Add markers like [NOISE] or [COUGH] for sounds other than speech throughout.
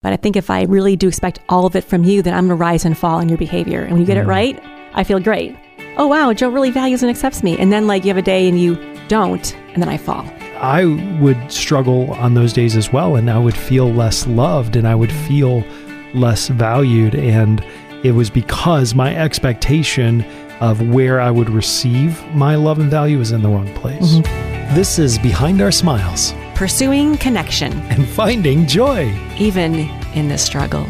But I think if I really do expect all of it from you, then I'm going to rise and fall in your behavior. And when you get it mm. right, I feel great. Oh, wow, Joe really values and accepts me. And then, like, you have a day and you don't, and then I fall. I would struggle on those days as well, and I would feel less loved and I would feel less valued. And it was because my expectation of where I would receive my love and value was in the wrong place. Mm-hmm. This is Behind Our Smiles Pursuing connection, and Finding Joy. even in the struggle.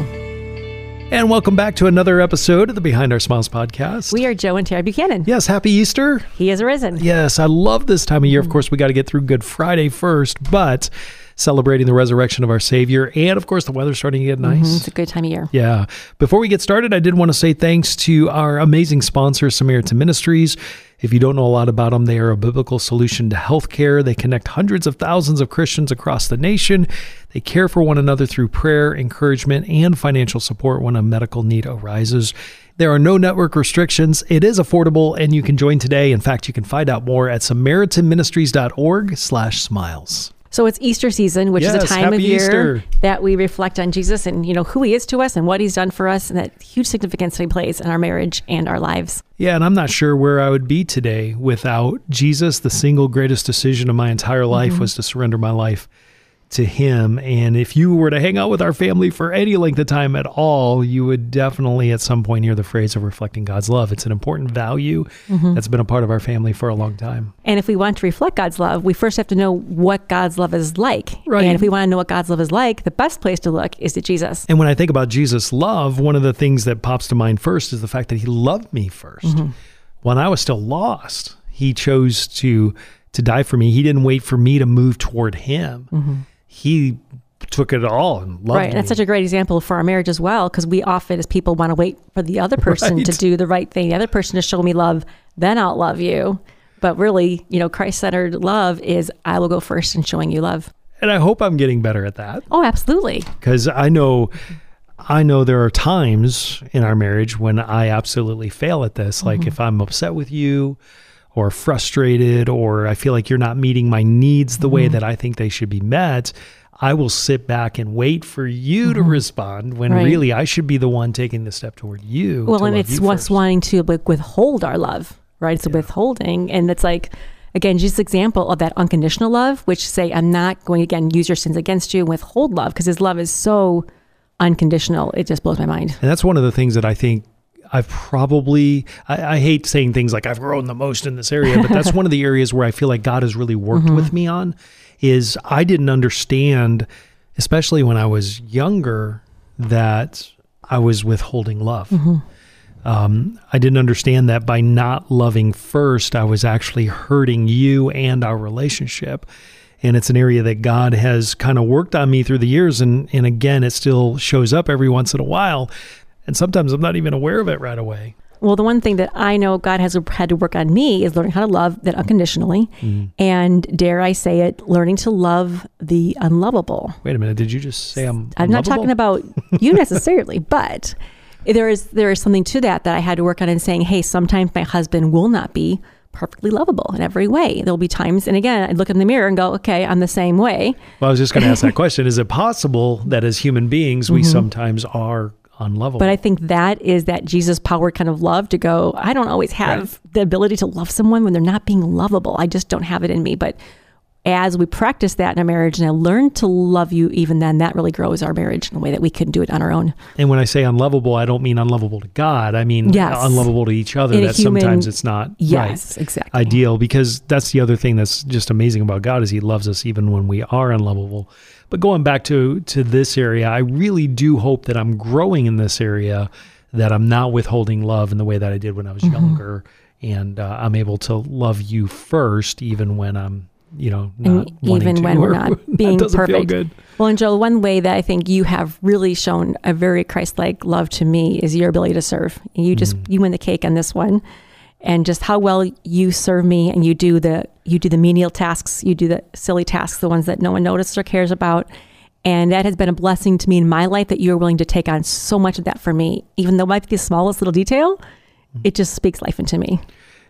And welcome back to another episode of the Behind Our Smiles podcast. We are Joe and Tara Buchanan. yes, happy Easter. He is arisen. Yes, I love this time of year. Of course, we got to get through Good Friday first, but celebrating the resurrection of our Savior. And of course, the weather's starting to get nice. Mhm, It's a good time of year. Yeah. Before we get started, I did want to say thanks to our amazing sponsor, Samaritan Ministries. If you don't know a lot about them, they are a biblical solution to healthcare. They connect hundreds of thousands of Christians across the nation. They care for one another through prayer, encouragement, and financial support when a medical need arises. There are no network restrictions. It is affordable, and you can join today. In fact, you can find out more at samaritanministries.org/smiles. So it's Easter season, which is Yes, a time of year Easter. that we reflect on Jesus and you know who he is to us and what he's done for us and that huge significance he plays in our marriage and our lives. Yeah, and I'm not sure where I would be today without Jesus. The single greatest decision of my entire life mm-hmm. was to surrender my life to Him. And if you were to hang out with our family for any length of time at all, you would definitely at some point hear the phrase of reflecting God's love. It's an important value mm-hmm. that's been a part of our family for a long time. And if we want to reflect God's love, we first have to know what God's love is like. Right. And if we want to know what God's love is like, the best place to look is to Jesus. And when I think about Jesus' love, one of the things that pops to mind first is the fact that he loved me 1st mm-hmm. When I was still lost, he chose to to die for me. He didn't wait for me to move toward him. Mm-hmm. He took it all and loved right. And that's such a great example for our marriage as well, because we often, as people, want to wait for the other person to do the right thing, the other person to show me love, then I'll love you. But really, you know, Christ centered love is I will go first in showing you love. and I hope I'm getting better at that Oh, absolutely. because I know I know there are times in our marriage when I absolutely fail at this. Like mm-hmm. if I'm upset with you or frustrated or I feel like you're not meeting my needs the way mm-hmm. that I think they should be met, I will sit back and wait for you to mm-hmm. respond when Right. really I should be the one taking the step toward you. Well, to and it's wanting to like withhold our love, right? It's a withholding, and it's like again, just example of that unconditional love, which say I'm not going to again use your sins against you, withhold love because His love is so unconditional. It just blows my mind. And that's one of the things that I think I've probably, I, I hate saying things like I've grown the most in this area, but that's [LAUGHS] one of the areas where I feel like God has really worked with me on is I didn't understand, especially when I was younger, that I was withholding love. Um, I didn't understand that by not loving first, I was actually hurting you and our relationship. And it's an area that God has kind of worked on me through the years. And, and again, it still shows up every once in a while. And sometimes I'm not even aware of it right away. Well, the one thing that I know God has had to work on me is learning how to love that unconditionally, mm-hmm. and dare I say it, learning to love the unlovable. Wait a minute. Did you just say I'm I'm not talking about you necessarily, [LAUGHS] but there is there is something to that that I had to work on in saying, hey, sometimes my husband will not be perfectly lovable in every way. There'll be times, and again, I'd look in the mirror and go, okay, I'm the same way. Well, I was just going to ask that [LAUGHS] question. Is it possible that as human beings, we mm-hmm. sometimes are unlovable? But I think that is that Jesus power kind of love to go, I don't always have the ability to love someone when they're not being lovable. I just don't have it in me. But as we practice that in a marriage and I learn to love you even then, that really grows our marriage in a way that we couldn't do it on our own. And when I say unlovable, I don't mean unlovable to God. I mean Yes. unlovable to each other. In that human- sometimes it's not Yes, right, exactly. ideal because that's the other thing that's just amazing about God is He loves us even when we are unlovable. But going back to to this area, I really do hope that I'm growing in this area, that I'm not withholding love in the way that I did when I was Mm-hmm. younger, and uh, I'm able to love you first, even when I'm you know not and even to, when we're not [LAUGHS] being perfect. Well, and Joel, one way that I think you have really shown a very Christ-like love to me is your ability to serve. You just Mm. you win the cake on this one, and just how well you serve me, and you do the you do the menial tasks, you do the silly tasks, the ones that no one notices or cares about. And that has been a blessing to me in my life that you are willing to take on so much of that for me, even though it might be the smallest little detail. Mm. It just speaks life into me.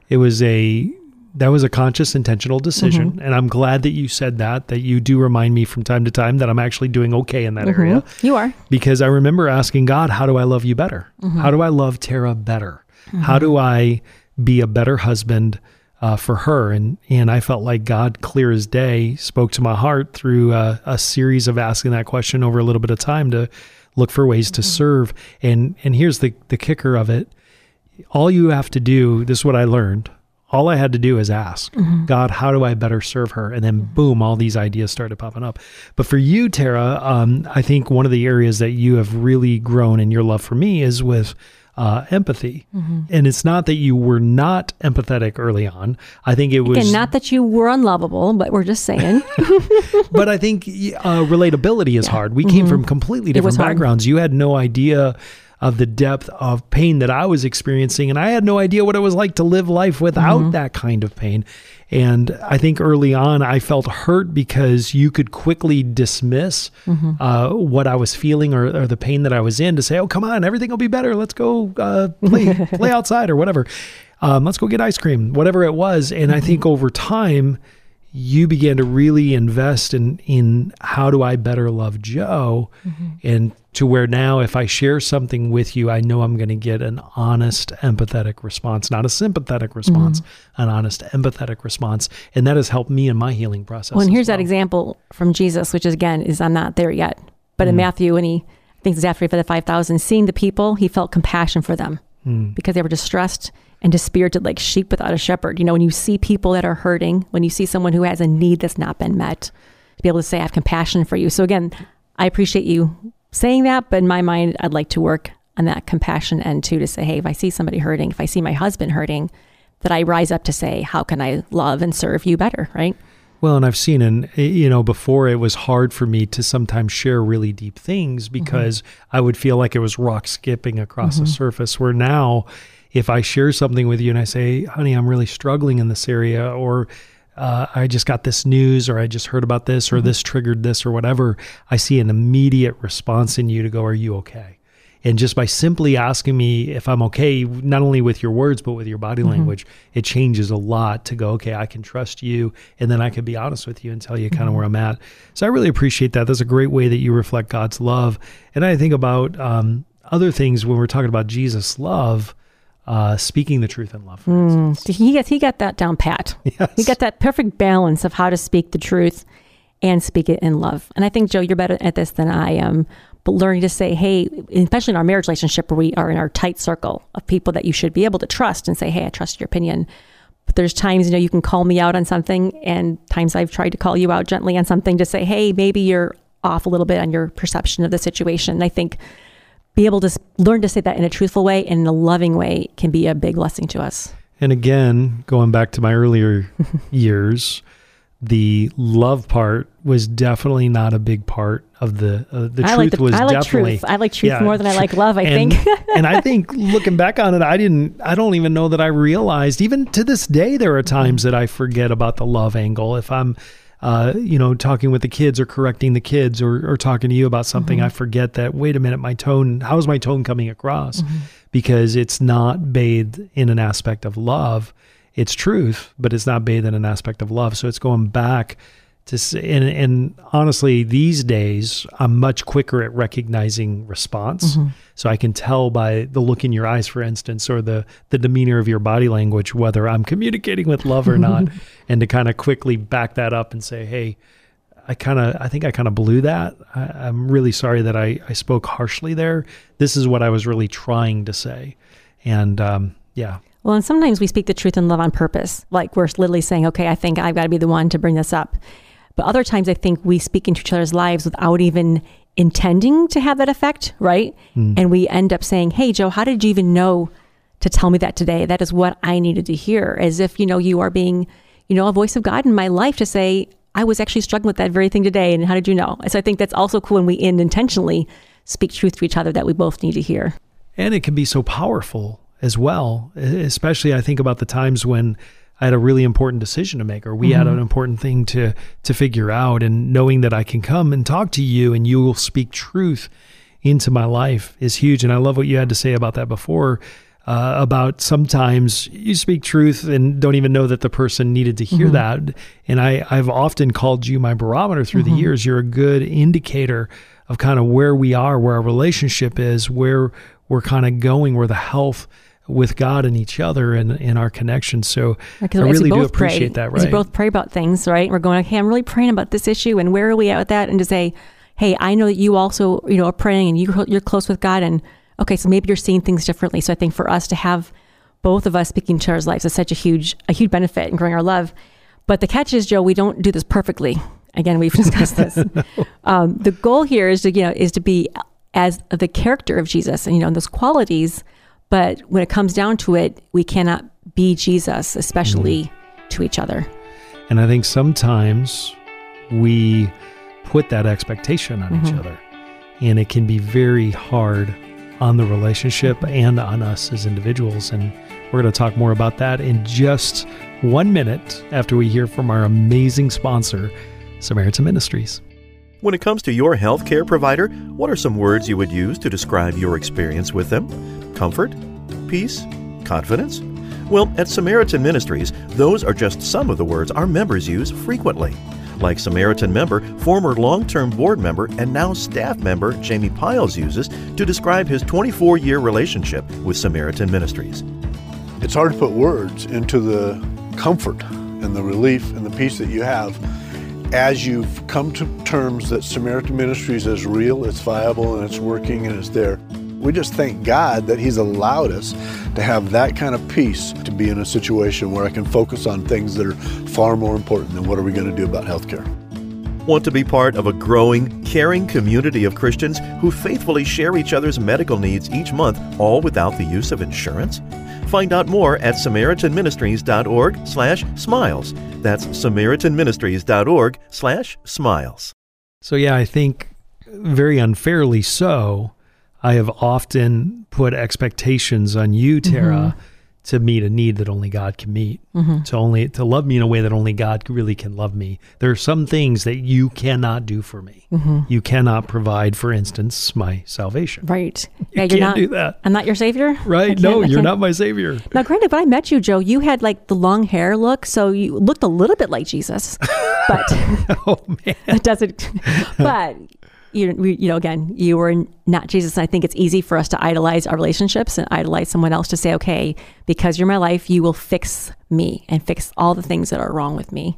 it was a that was a conscious, intentional decision. Mm-hmm. And I'm glad that you said that, that you do remind me from time to time that I'm actually doing okay in that area. You are. Because I remember asking God, how do I love you better? Mm-hmm. How do I love Tara better? How do I be a better husband uh, for her? And and I felt like God, clear as day, spoke to my heart through a, a series of asking that question over a little bit of time to look for ways to serve. And and here's the the kicker of it: all you have to do. This is what I learned. All I had to do is ask God, how do I better serve her? And then boom, all these ideas started popping up. But for you, Tara, um, I think one of the areas that you have really grown in your love for me is with uh, empathy. And it's not that you were not empathetic early on. I think it was Again, not that you were unlovable, but we're just saying. [LAUGHS] [LAUGHS] but I think uh, relatability is hard. We came from completely Mm-hmm. different hard. backgrounds. You had no idea of the depth of pain that I was experiencing, and I had no idea what it was like to live life without Mm-hmm. that kind of pain. And I think early on, I felt hurt because you could quickly dismiss Mm-hmm. uh, what I was feeling or, or the pain that I was in to say, "Oh, come on, everything will be better. Let's go uh, play [LAUGHS] play outside or whatever. Um, let's go get ice cream, whatever it was." And I think over time you began to really invest in in how do I better love Joe and to where now if I share something with you I know I'm going to get an honest empathetic response not a sympathetic response an honest empathetic response and that has helped me in my healing process Well, and here's that example from Jesus, which is again is I'm not there yet. But Mm. in Matthew, when he I think it's after he fed the five thousand, seeing the people, he felt compassion for them Mm. because they were distressed and dispirited like sheep without a shepherd. You know, when you see people that are hurting, when you see someone who has a need that's not been met, to be able to say, I have compassion for you. So again, I appreciate you saying that, but in my mind, I'd like to work on that compassion end too to say, hey, if I see somebody hurting, if I see my husband hurting, that I rise up to say, how can I love and serve you better, right? Well, and I've seen, and eh, you know, before it was hard for me to sometimes share really deep things mm-hmm. because I would feel like it was rock skipping across the mm-hmm. surface. Where now, if I share something with you and I say, honey, I'm really struggling in this area, or uh, I just got this news, or I just heard about this, or this triggered this, or whatever, I see an immediate response in you to go, Are you okay? And just by simply asking me if I'm okay, not only with your words, but with your body language, it changes a lot to go, okay, I can trust you. And then I can be honest with you and tell you kind of where I'm at. So I really appreciate that. That's a great way that you reflect God's love. And I think about um, other things when we're talking about Jesus' love, uh, speaking the truth in love, for instance. He got he got that down pat. Yes. He got that perfect balance of how to speak the truth and speak it in love. And I think Joe, you're better at this than I am. But learning to say, hey, especially in our marriage relationship where we are in our tight circle of people that you should be able to trust and say, hey, I trust your opinion. But there's times, you know, you can call me out on something, and times I've tried to call you out gently on something to say, hey, maybe you're off a little bit on your perception of the situation. And I think be able to learn to say that in a truthful way and in a loving way can be a big blessing to us. And again, going back to my earlier [LAUGHS] years, the love part was definitely not a big part of the uh, the I truth like the, was I like definitely truth. I like truth yeah, more than I like love. I and, think. [LAUGHS] and I think looking back on it, I didn't. I don't even know that I realized. Even to this day, there are times that I forget about the love angle. If I'm, uh, you know, talking with the kids or correcting the kids or, or talking to you about something, I forget that. Wait a minute, my tone. How's my tone coming across? Because it's not bathed in an aspect of love. It's truth, but it's not bathed in an aspect of love. So it's going back and, and honestly these days i'm much quicker at recognizing response. So i can tell by the look in your eyes for instance or the the demeanor of your body language whether i'm communicating with love or not [LAUGHS] and to kind of quickly back that up and say hey i kind of i think i kind of blew that. I, i'm really sorry that I, I spoke harshly there. This is what i was really trying to say. And um, yeah. Well, and sometimes we speak the truth in love on purpose. Like we're literally saying, okay, I think I've got to be the one to bring this up. But other times I think we speak into each other's lives without even intending to have that effect, right? Hmm. And we end up saying, hey, Joe, how did you even know to tell me that today? That is what I needed to hear. As if, you know, you are being, you know, a voice of God in my life to say, I was actually struggling with that very thing today. And how did you know? So I think that's also cool when we end intentionally speak truth to each other that we both need to hear. and it can be so powerful as well especially i think about the times when i had a really important decision to make or we had an important thing to to figure out and knowing that i can come and talk to you and you will speak truth into my life is huge and i love what you had to say about that before uh, about sometimes you speak truth and don't even know that the person needed to hear Mm-hmm. that. And I, I've often called you my barometer through Mm-hmm. the years. You're a good indicator of kind of where we are, where our relationship is, where we're kind of going, where the health with God and each other and in our connection. So I really do appreciate pray, that. As we both pray about things, right? We're going, okay, I'm really praying about this issue, and where are we at with that? And to say, hey, I know that you also, you know, are praying, and you you're close with God, and okay, so maybe you're seeing things differently. So I think for us to have both of us speaking to our lives is such a huge a huge benefit in growing our love. But the catch is, Joe, we don't do this perfectly. Again, we've [LAUGHS] discussed this. [LAUGHS] um, the goal here is to you know is to be as the character of Jesus, and you know, and those qualities. But when it comes down to it, we cannot be Jesus, especially mm-hmm. to each other. And I think sometimes we put that expectation on each mm-hmm. other. And it can be very hard on the relationship and on us as individuals. And we're going to talk more about that in just one minute after we hear from our amazing sponsor, Samaritan Ministries. When it comes to your healthcare provider, what are some words you would use to describe your experience with them? Comfort? Peace? Confidence? Well, at Samaritan Ministries, those are just some of the words our members use frequently. Like Samaritan member, former long term board member, and now staff member Jamie Piles uses to describe his 24 year relationship with Samaritan Ministries. It's hard to put words into the comfort and the relief and the peace that you have as you've come to terms that Samaritan Ministries is real, it's viable, and it's working and it's there. We just thank God that He's allowed us to have that kind of peace to be in a situation where I can focus on things that are far more important than what are we going to do about healthcare. Want to be part of a growing, caring community of Christians who faithfully share each other's medical needs each month, all without the use of insurance? Find out more at samaritanministries.org/smiles. That's samaritanministries.org/smiles. So, yeah, I think very unfairly so, I have often put expectations on you, mm-hmm. Tara, to meet a need that only God can meet. Mm-hmm. To only to love me in a way that only God really can love me. There are some things that you cannot do for me. Mm-hmm. You cannot provide, for instance, my salvation. Right. You yeah, you're not. do that. I'm not your savior. Right? No, you're not my savior. Now, granted, when I met you, Joe, you had like the long hair look, so you looked a little bit like Jesus, but [LAUGHS] Oh man. [LAUGHS] it doesn't. [LAUGHS] But you, you know, again, you were not Jesus. And I think it's easy for us to idolize our relationships and idolize someone else to say, okay, because you're my life, you will fix me and fix all the things that are wrong with me,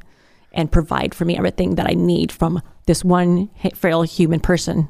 and provide for me everything that I need from this one frail human person.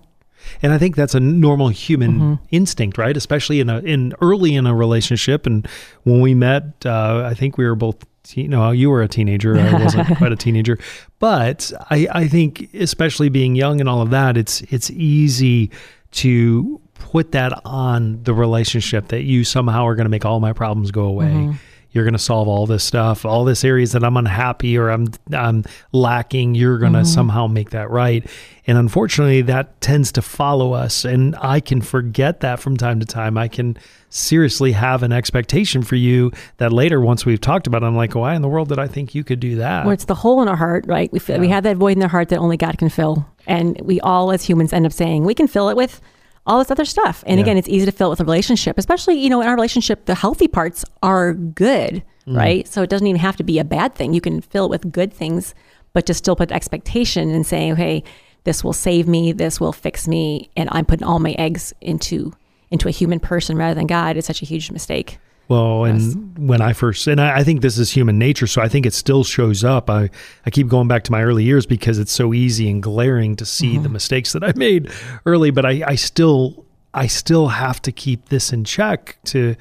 And I think that's a normal human Mm-hmm. instinct, right? Especially in a in early in a relationship. And when we met, uh, I think we were both. Teen, no, you were a teenager. I wasn't [LAUGHS] quite a teenager, but I, I think, especially being young and all of that, it's it's easy to put that on the relationship that you somehow are going to make all my problems go away. Mm-hmm. You're going to solve all this stuff, all this areas that I'm unhappy or I'm I'm lacking. You're going to Mm-hmm. somehow make that right. And unfortunately, that tends to follow us. And I can forget that from time to time. I can seriously have an expectation for you that later, once we've talked about it, I'm like, why in the world did I think you could do that? Well, it's the hole in our heart, right? We feel, we have that void in the heart that only God can fill, and we all, as humans, end up saying we can fill it with all this other stuff. And Yeah. again, it's easy to fill it with a relationship, especially you know in our relationship, the healthy parts are good, Mm. right? So it doesn't even have to be a bad thing. You can fill it with good things, but to still put expectation and saying, okay, this will save me, this will fix me, and I'm putting all my eggs into into a human person rather than God is such a huge mistake. Well, and when I first, and I, I think this is human nature, so I think it still shows up. I, I keep going back to my early years because it's so easy and glaring to see the mistakes that I made early, but I, I still, I still have to keep this in check to,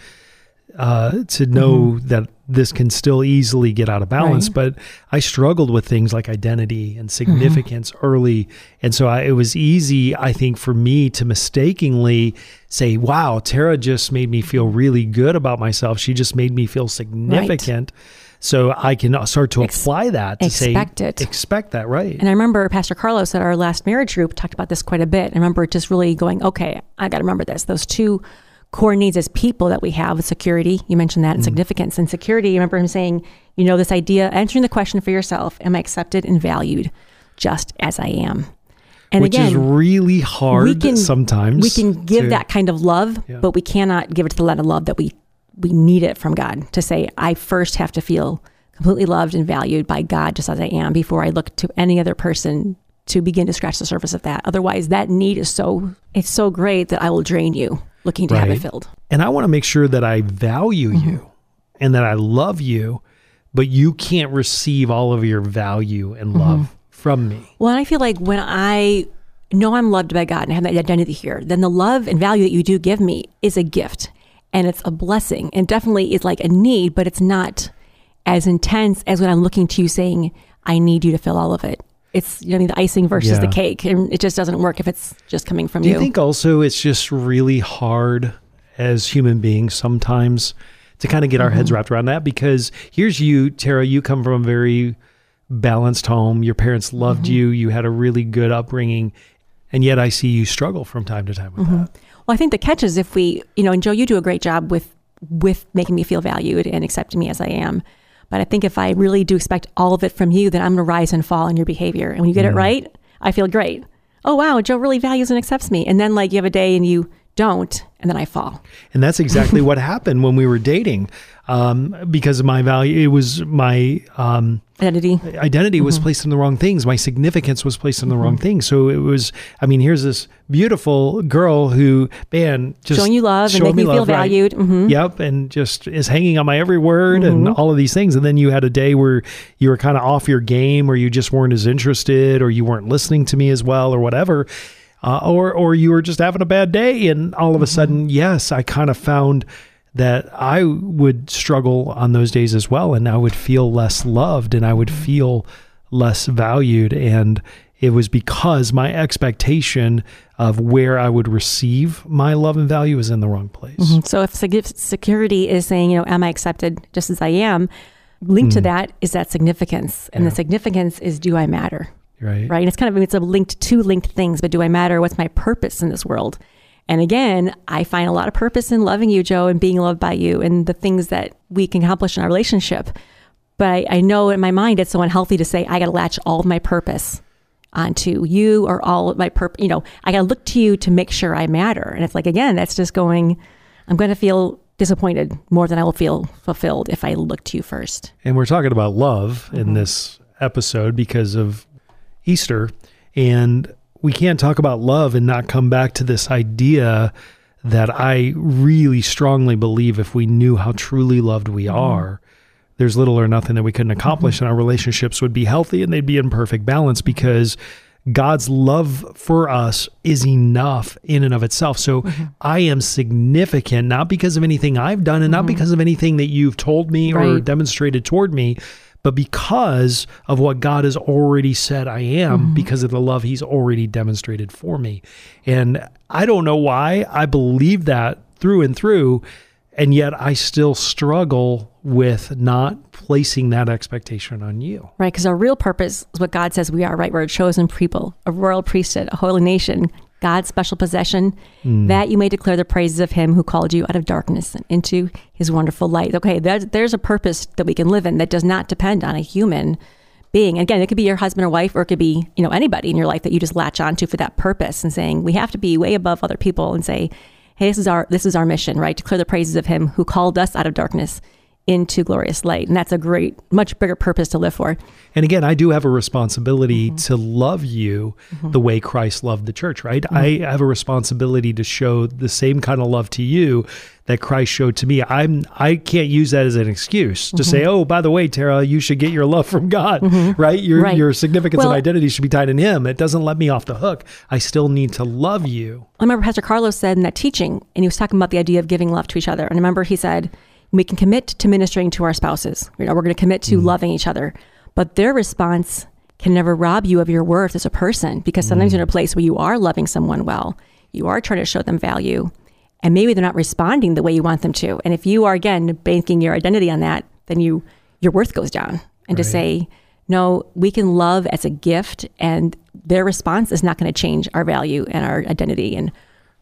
uh, to know that this can still easily get out of balance. Right. But I struggled with things like identity and mm-hmm. significance early. And so I, it was easy, I think, for me to mistakenly say, wow, Tara just made me feel really good about myself. She just made me feel significant. So I can uh, start to apply that to expect say, it. expect that, right? And I remember Pastor Carlos at our last marriage group talked about this quite a bit. I remember just really going, okay, I got to remember this. Those two core needs as people that we have security. You mentioned that and mm-hmm. significance and security. I remember him saying, you know, this idea, answering the question for yourself, am I accepted and valued just as I am? And Which again, is really hard we can sometimes. we can give to- that kind of love, Yeah. but we cannot give it to the level of love that we we need it from God to say, I first have to feel completely loved and valued by God just as I am before I look to any other person to begin to scratch the surface of that. Otherwise, that need is so it's so great that I will drain you looking to have it filled. And I want to make sure that I value Mm-hmm. you and that I love you, but you can't receive all of your value and love Mm-hmm. from me. Well, and I feel like when I know I'm loved by God and I have that identity here, then the love and value that you do give me is a gift and it's a blessing and definitely is like a need, but it's not as intense as when I'm looking to you saying, I need you to fill all of it. It's, you know, what I mean, the icing versus the cake. And it just doesn't work if it's just coming from Do you. you think also it's just really hard as human beings sometimes to kind of get our Mm-hmm. heads wrapped around that? Because here's you, Tara, you come from a very balanced home. Your parents loved Mm-hmm. you, you had a really good upbringing. And yet I see you struggle from time to time with Mm-hmm. that. Well, I think the catch is if we, you know, and Joe, you do a great job with with making me feel valued and accepting me as I am. But I think if I really do expect all of it from you, then I'm going to rise and fall in your behavior. And when you get it mm-hmm. right, I feel great. Oh wow, Joe really values and accepts me. And then like you have a day and you don't, and then I fall. And that's exactly [LAUGHS] what happened when we were dating. Um, because of my value, it was my um, Identity. identity was Mm-hmm. placed in the wrong things. My significance was placed in the wrong things. So it was, I mean, here's this beautiful girl who, man, just Showing you love and showing making me you feel love, right. valued. Mhm. Yep. And just is hanging on my every word and Mm-hmm. all of these things. And then you had a day where you were kind of off your game or you just weren't as interested or you weren't listening to me as well or whatever. Uh, or, or you were just having a bad day. And all Mm-hmm. of a sudden, yes, I kind of found that I would struggle on those days as well. And I would feel less loved and I would Mm-hmm. feel less valued. And it was because my expectation of where I would receive my love and value is in the wrong place. So if security is saying, you know, am I accepted just as I am? Linked to that is that significance. And the significance is do I matter? Right. right? And it's kind of it's a linked two linked things. But do I matter? What's my purpose in this world? And again, I find a lot of purpose in loving you, Joe, and being loved by you, and the things that we can accomplish in our relationship. But I, I know in my mind it's so unhealthy to say I got to latch all of my purpose onto you or all of my purpose. You know, I got to look to you to make sure I matter. And it's like again, that's just going. I'm going to feel disappointed more than I will feel fulfilled if I look to you first. And we're talking about love Mm-hmm. in this episode because of Easter. And we can't talk about love and not come back to this idea that I really strongly believe if we knew how truly loved we Mm-hmm. are, there's little or nothing that we couldn't accomplish and our relationships would be healthy and they'd be in perfect balance because God's love for us is enough in and of itself. So Mm-hmm. I am significant, not because of anything I've done and not because of anything that you've told me or Mm-hmm. Demonstrated toward me, but because of what God has already said I am, Mm-hmm. because of the love He's already demonstrated for me. And I don't know why I believe that through and through. And yet I still struggle with not placing that expectation on you. Right, because our real purpose is what God says we are, right? We're a chosen people, a royal priesthood, a holy nation, God's special possession, hmm. that you may declare the praises of him who called you out of darkness and into his wonderful light. Okay, there's, there's a purpose that we can live in that does not depend on a human being. Again, it could be your husband or wife, or it could be, you know, anybody in your life that you just latch onto for that purpose and saying, we have to be way above other people and say, hey, this is our this is our mission, right? Declare the praises of him who called us out of darkness into glorious light. And that's a great, much bigger purpose to live for. And again, I do have a responsibility Mm-hmm. to love you the way Christ loved the church, right? Mm-hmm. I have a responsibility to show the same kind of love to you that Christ showed to me. I'm I can't use that as an excuse to Mm-hmm. say, "Oh, by the way, Tara, you should get your love from God." Right? Your Right. your significance Well- and identity should be tied in him. It doesn't let me off the hook. I still need to love you. I remember Pastor Carlos said in that teaching, and he was talking about the idea of giving love to each other. And I remember he said, we can commit to ministering to our spouses. You know, we're going to commit to mm. loving each other, but their response can never rob you of your worth as a person because sometimes you're in a mm. place where you are loving someone well, you are trying to show them value, and maybe they're not responding the way you want them to. And if you are again banking your identity on that, then you your worth goes down. And to say, no, we can love as a gift, and their response is not going to change our value and our identity and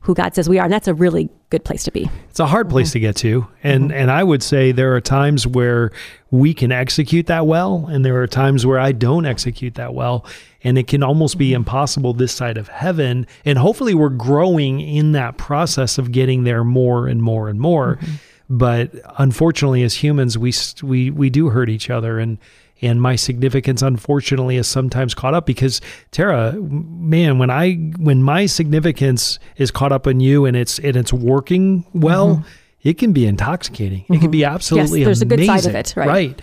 who God says we are. And that's a really good place to be. It's a hard place to get to. And mm-hmm. and I would say there are times where we can execute that well and there are times where I don't execute that well and it can almost be mm-hmm. impossible this side of heaven and hopefully we're growing in that process of getting there more and more and more. Mm-hmm. but unfortunately, as humans, we we we do hurt each other, and and my significance, unfortunately, is sometimes caught up because Tara, man, when I when my significance is caught up in you and it's and it's working well, it can be intoxicating. It can be absolutely Mm-hmm. there's a good side of it, right. Right.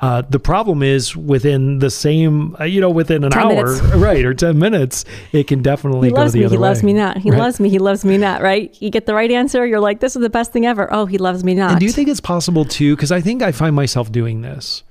Uh, the problem is within the same, uh, you know, within an hour, minutes. [LAUGHS] right, or ten minutes, it can definitely He go the me. other He loves me not. He Right. loves me. He loves me not. Right? You get the right answer. You're like, this is the best thing ever. Oh, he loves me not. And do you think it's possible too? Because I think I find myself doing this,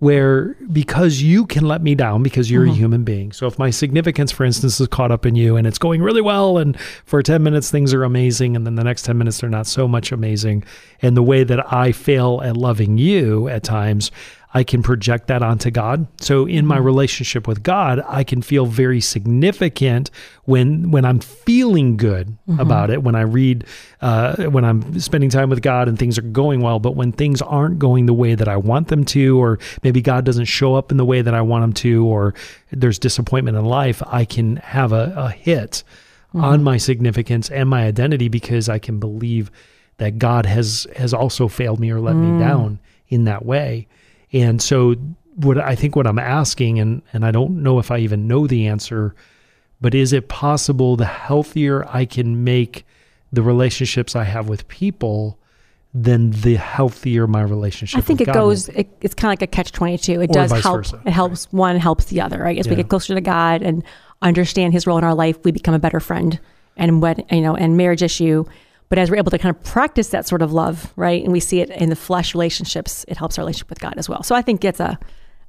where because you can let me down because you're Mm-hmm. a human being. So if my significance, for instance, is caught up in you and it's going really well, and for 10 minutes things are amazing, and then the next 10 minutes they're not so much amazing, and the way that I fail at loving you at times, I can project that onto God. So in my mm-hmm. relationship with God, I can feel very significant when when I'm feeling good mm-hmm. about it. When I read, uh, when I'm spending time with God and things are going well. But when things aren't going the way that I want them to, or maybe God doesn't show up in the way that I want him to, or there's disappointment in life, I can have a, a hit on mm-hmm. my significance and my identity because I can believe that God has has also failed me or let me mm. down in that way. And so what I think what I'm asking and and I don't know if I even know the answer, but is it possible the healthier I can make the relationships I have with people, then the healthier my relationship I think it God goes. It, it's kind of like a catch twenty two. It Or does help. versa, It helps one helps the other. Right? As we get closer to God and understand His role in our life, we become a better friend. And what you know, and marriage issue. But as we're able to kind of practice that sort of love, right, and we see it in the flesh relationships, it helps our relationship with God as well. So I think it's a,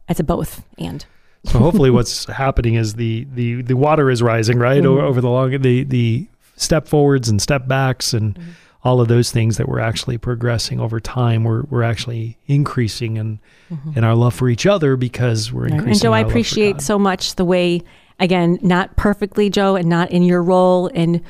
it's a both and. So hopefully, what's [LAUGHS] happening is the the the water is rising, right, over, mm-hmm. over the long the the step forwards and step backs and mm-hmm. all of those things that we're actually progressing over time. We're we're actually increasing in mm-hmm. in our love for each other because we're increasing. And Joe, I appreciate so much the way, again, not perfectly, Joe, and not in your role and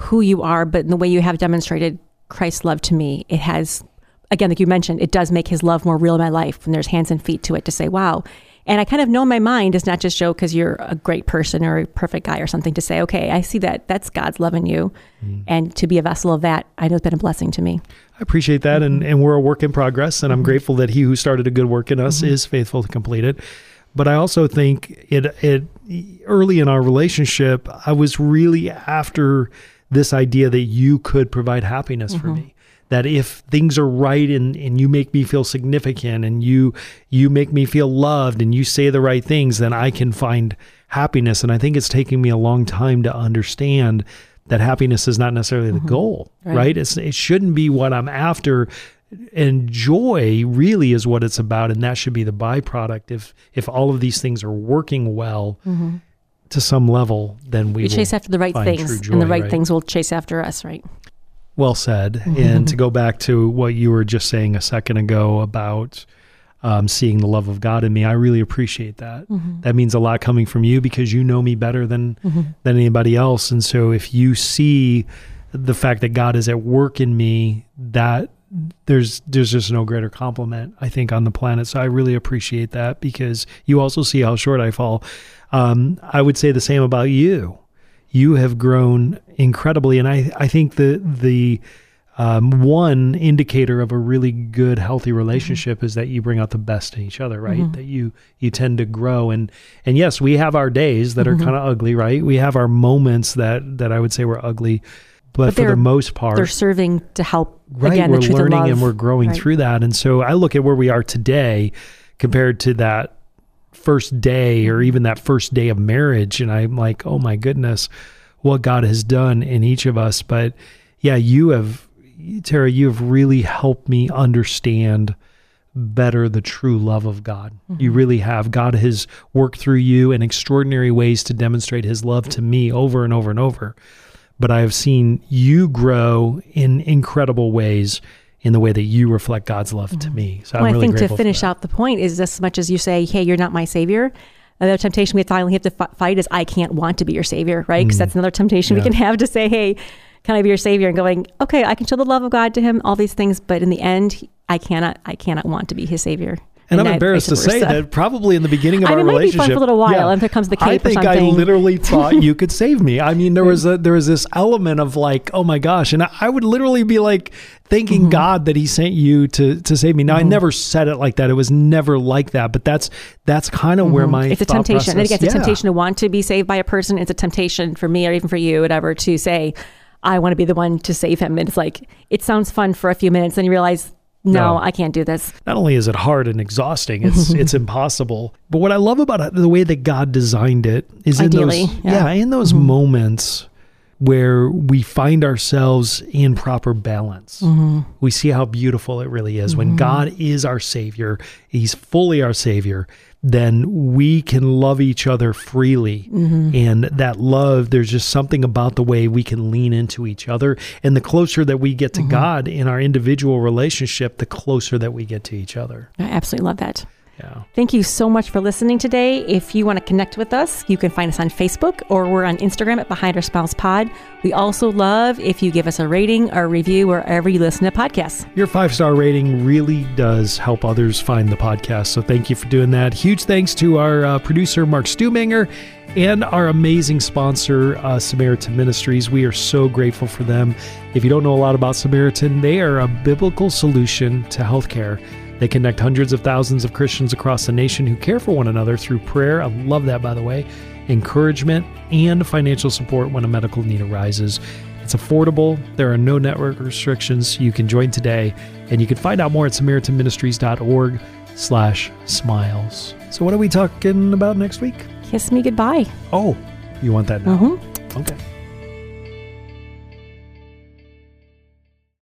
who you are, but in the way you have demonstrated Christ's love to me. It has, again, like you mentioned, it does make his love more real in my life when there's hands and feet to it to say, wow. And I kind of know in my mind it's not just Joe because you're a great person or a perfect guy or something to say, okay, I see that that's God's love in you. Mm. And to be a vessel of that, I know it's been a blessing to me. I appreciate that, and and we're a work in progress, and I'm grateful that He who started a good work in us is faithful to complete it. But I also think it it early in our relationship, I was really after this idea that you could provide happiness for mm-hmm. me. That if things are right and, and you make me feel significant and you you make me feel loved and you say the right things, then I can find happiness. And I think it's taking me a long time to understand that happiness is not necessarily the mm-hmm. goal, Right. right? It's, it shouldn't be what I'm after. And joy really is what it's about, and that should be the byproduct. If if all of these things are working well mm-hmm. To some level, then we We chase after the right things, true and the right, right? things will chase after us, right? Well said. Mm-hmm. And to go back to what you were just saying a second ago about um, seeing the love of God in me, I really appreciate that. Mm-hmm. That means a lot coming from you because you know me better than mm-hmm. than anybody else. And so if you see the fact that God is at work in me, that there's there's just no greater compliment I think on the planet. So I really appreciate that because you also see how short I fall. Um, I would say the same about you. You have grown incredibly and i, I think the the um, one indicator of a really good healthy relationship is that you bring out the best in each other right? That you you tend to grow. And and yes we have our days that are kind of ugly right? We have our moments that that i would say were ugly but, But for the most part They're serving to help, right again, we're learning of and we're growing Right. through that. And so i look at where we are today compared to that first day or even that first day of marriage and i'm like oh my goodness what god has done in each of us. But yeah you have tara you have really helped me understand better the true love of god. You mm-hmm. really have. God has worked through you in extraordinary ways to demonstrate his love to me over and over and over but I have seen you grow in incredible ways in the way that you reflect God's love to me. So I'm well, really I think to finish out the point is as much as you say, "Hey, you're not my savior." Another temptation we finally have to fi- fight is, "I can't want to be your savior," right? Because that's another temptation we Mm. Can have to say, "Hey, can I be your savior?" And going, "Okay, I can show the love of God to him, all these things, but in the end, I cannot, I cannot want to be his savior." And, I'm embarrassed to say that probably in the beginning of I our it might be fun relationship, for a little while if it comes to the I think I literally thought you could save me. I mean, there was a there was this element of like, oh my gosh, and I, I would literally be like thanking Mm-hmm. God that He sent you to to save me. Now, I never said it like that. It was never like that. But that's that's kind of where my Mm-hmm. it's a temptation. And process- again, it's a temptation to want to be saved by a person. It's a temptation for me or even for you, whatever, to say, I want to be the one to save him. And it's like, it sounds fun for a few minutes. And you realize, no, No. I can't do this. not only is it hard and exhausting, it's [LAUGHS] it's impossible. But what I love about it, the way that God designed it is in Ideally, those yeah. Mm-hmm. in those moments where we find ourselves in proper balance. Mm-hmm. We see how beautiful it really is when God is our savior, he's fully our savior. Then we can love each other freely. Mm-hmm. And that love, there's just something about the way we can lean into each other. And the closer that we get to Mm-hmm. God in our individual relationship, the closer that we get to each other. I absolutely love that. Yeah. Thank you so much for listening today. If you want to connect with us, you can find us on Facebook or we're on Instagram at Behind Our Smiles Pod. We also love if you give us a rating or review wherever you listen to podcasts. Your five star rating really does help others find the podcast. So thank you for doing that. Huge thanks to our uh, producer, Mark Stumanger, and our amazing sponsor, uh, Samaritan Ministries. We are so grateful for them. If you don't know a lot about Samaritan, they are a biblical solution to healthcare. They connect hundreds of thousands of Christians across the nation who care for one another through prayer. I love that, by the way, encouragement, and financial support when a medical need arises. It's affordable. There are no network restrictions. You can join today, and you can find out more at samaritanministries.org slash smiles. So what are we talking about next week? Kiss me goodbye. Oh, you want that now? Mhm. Okay.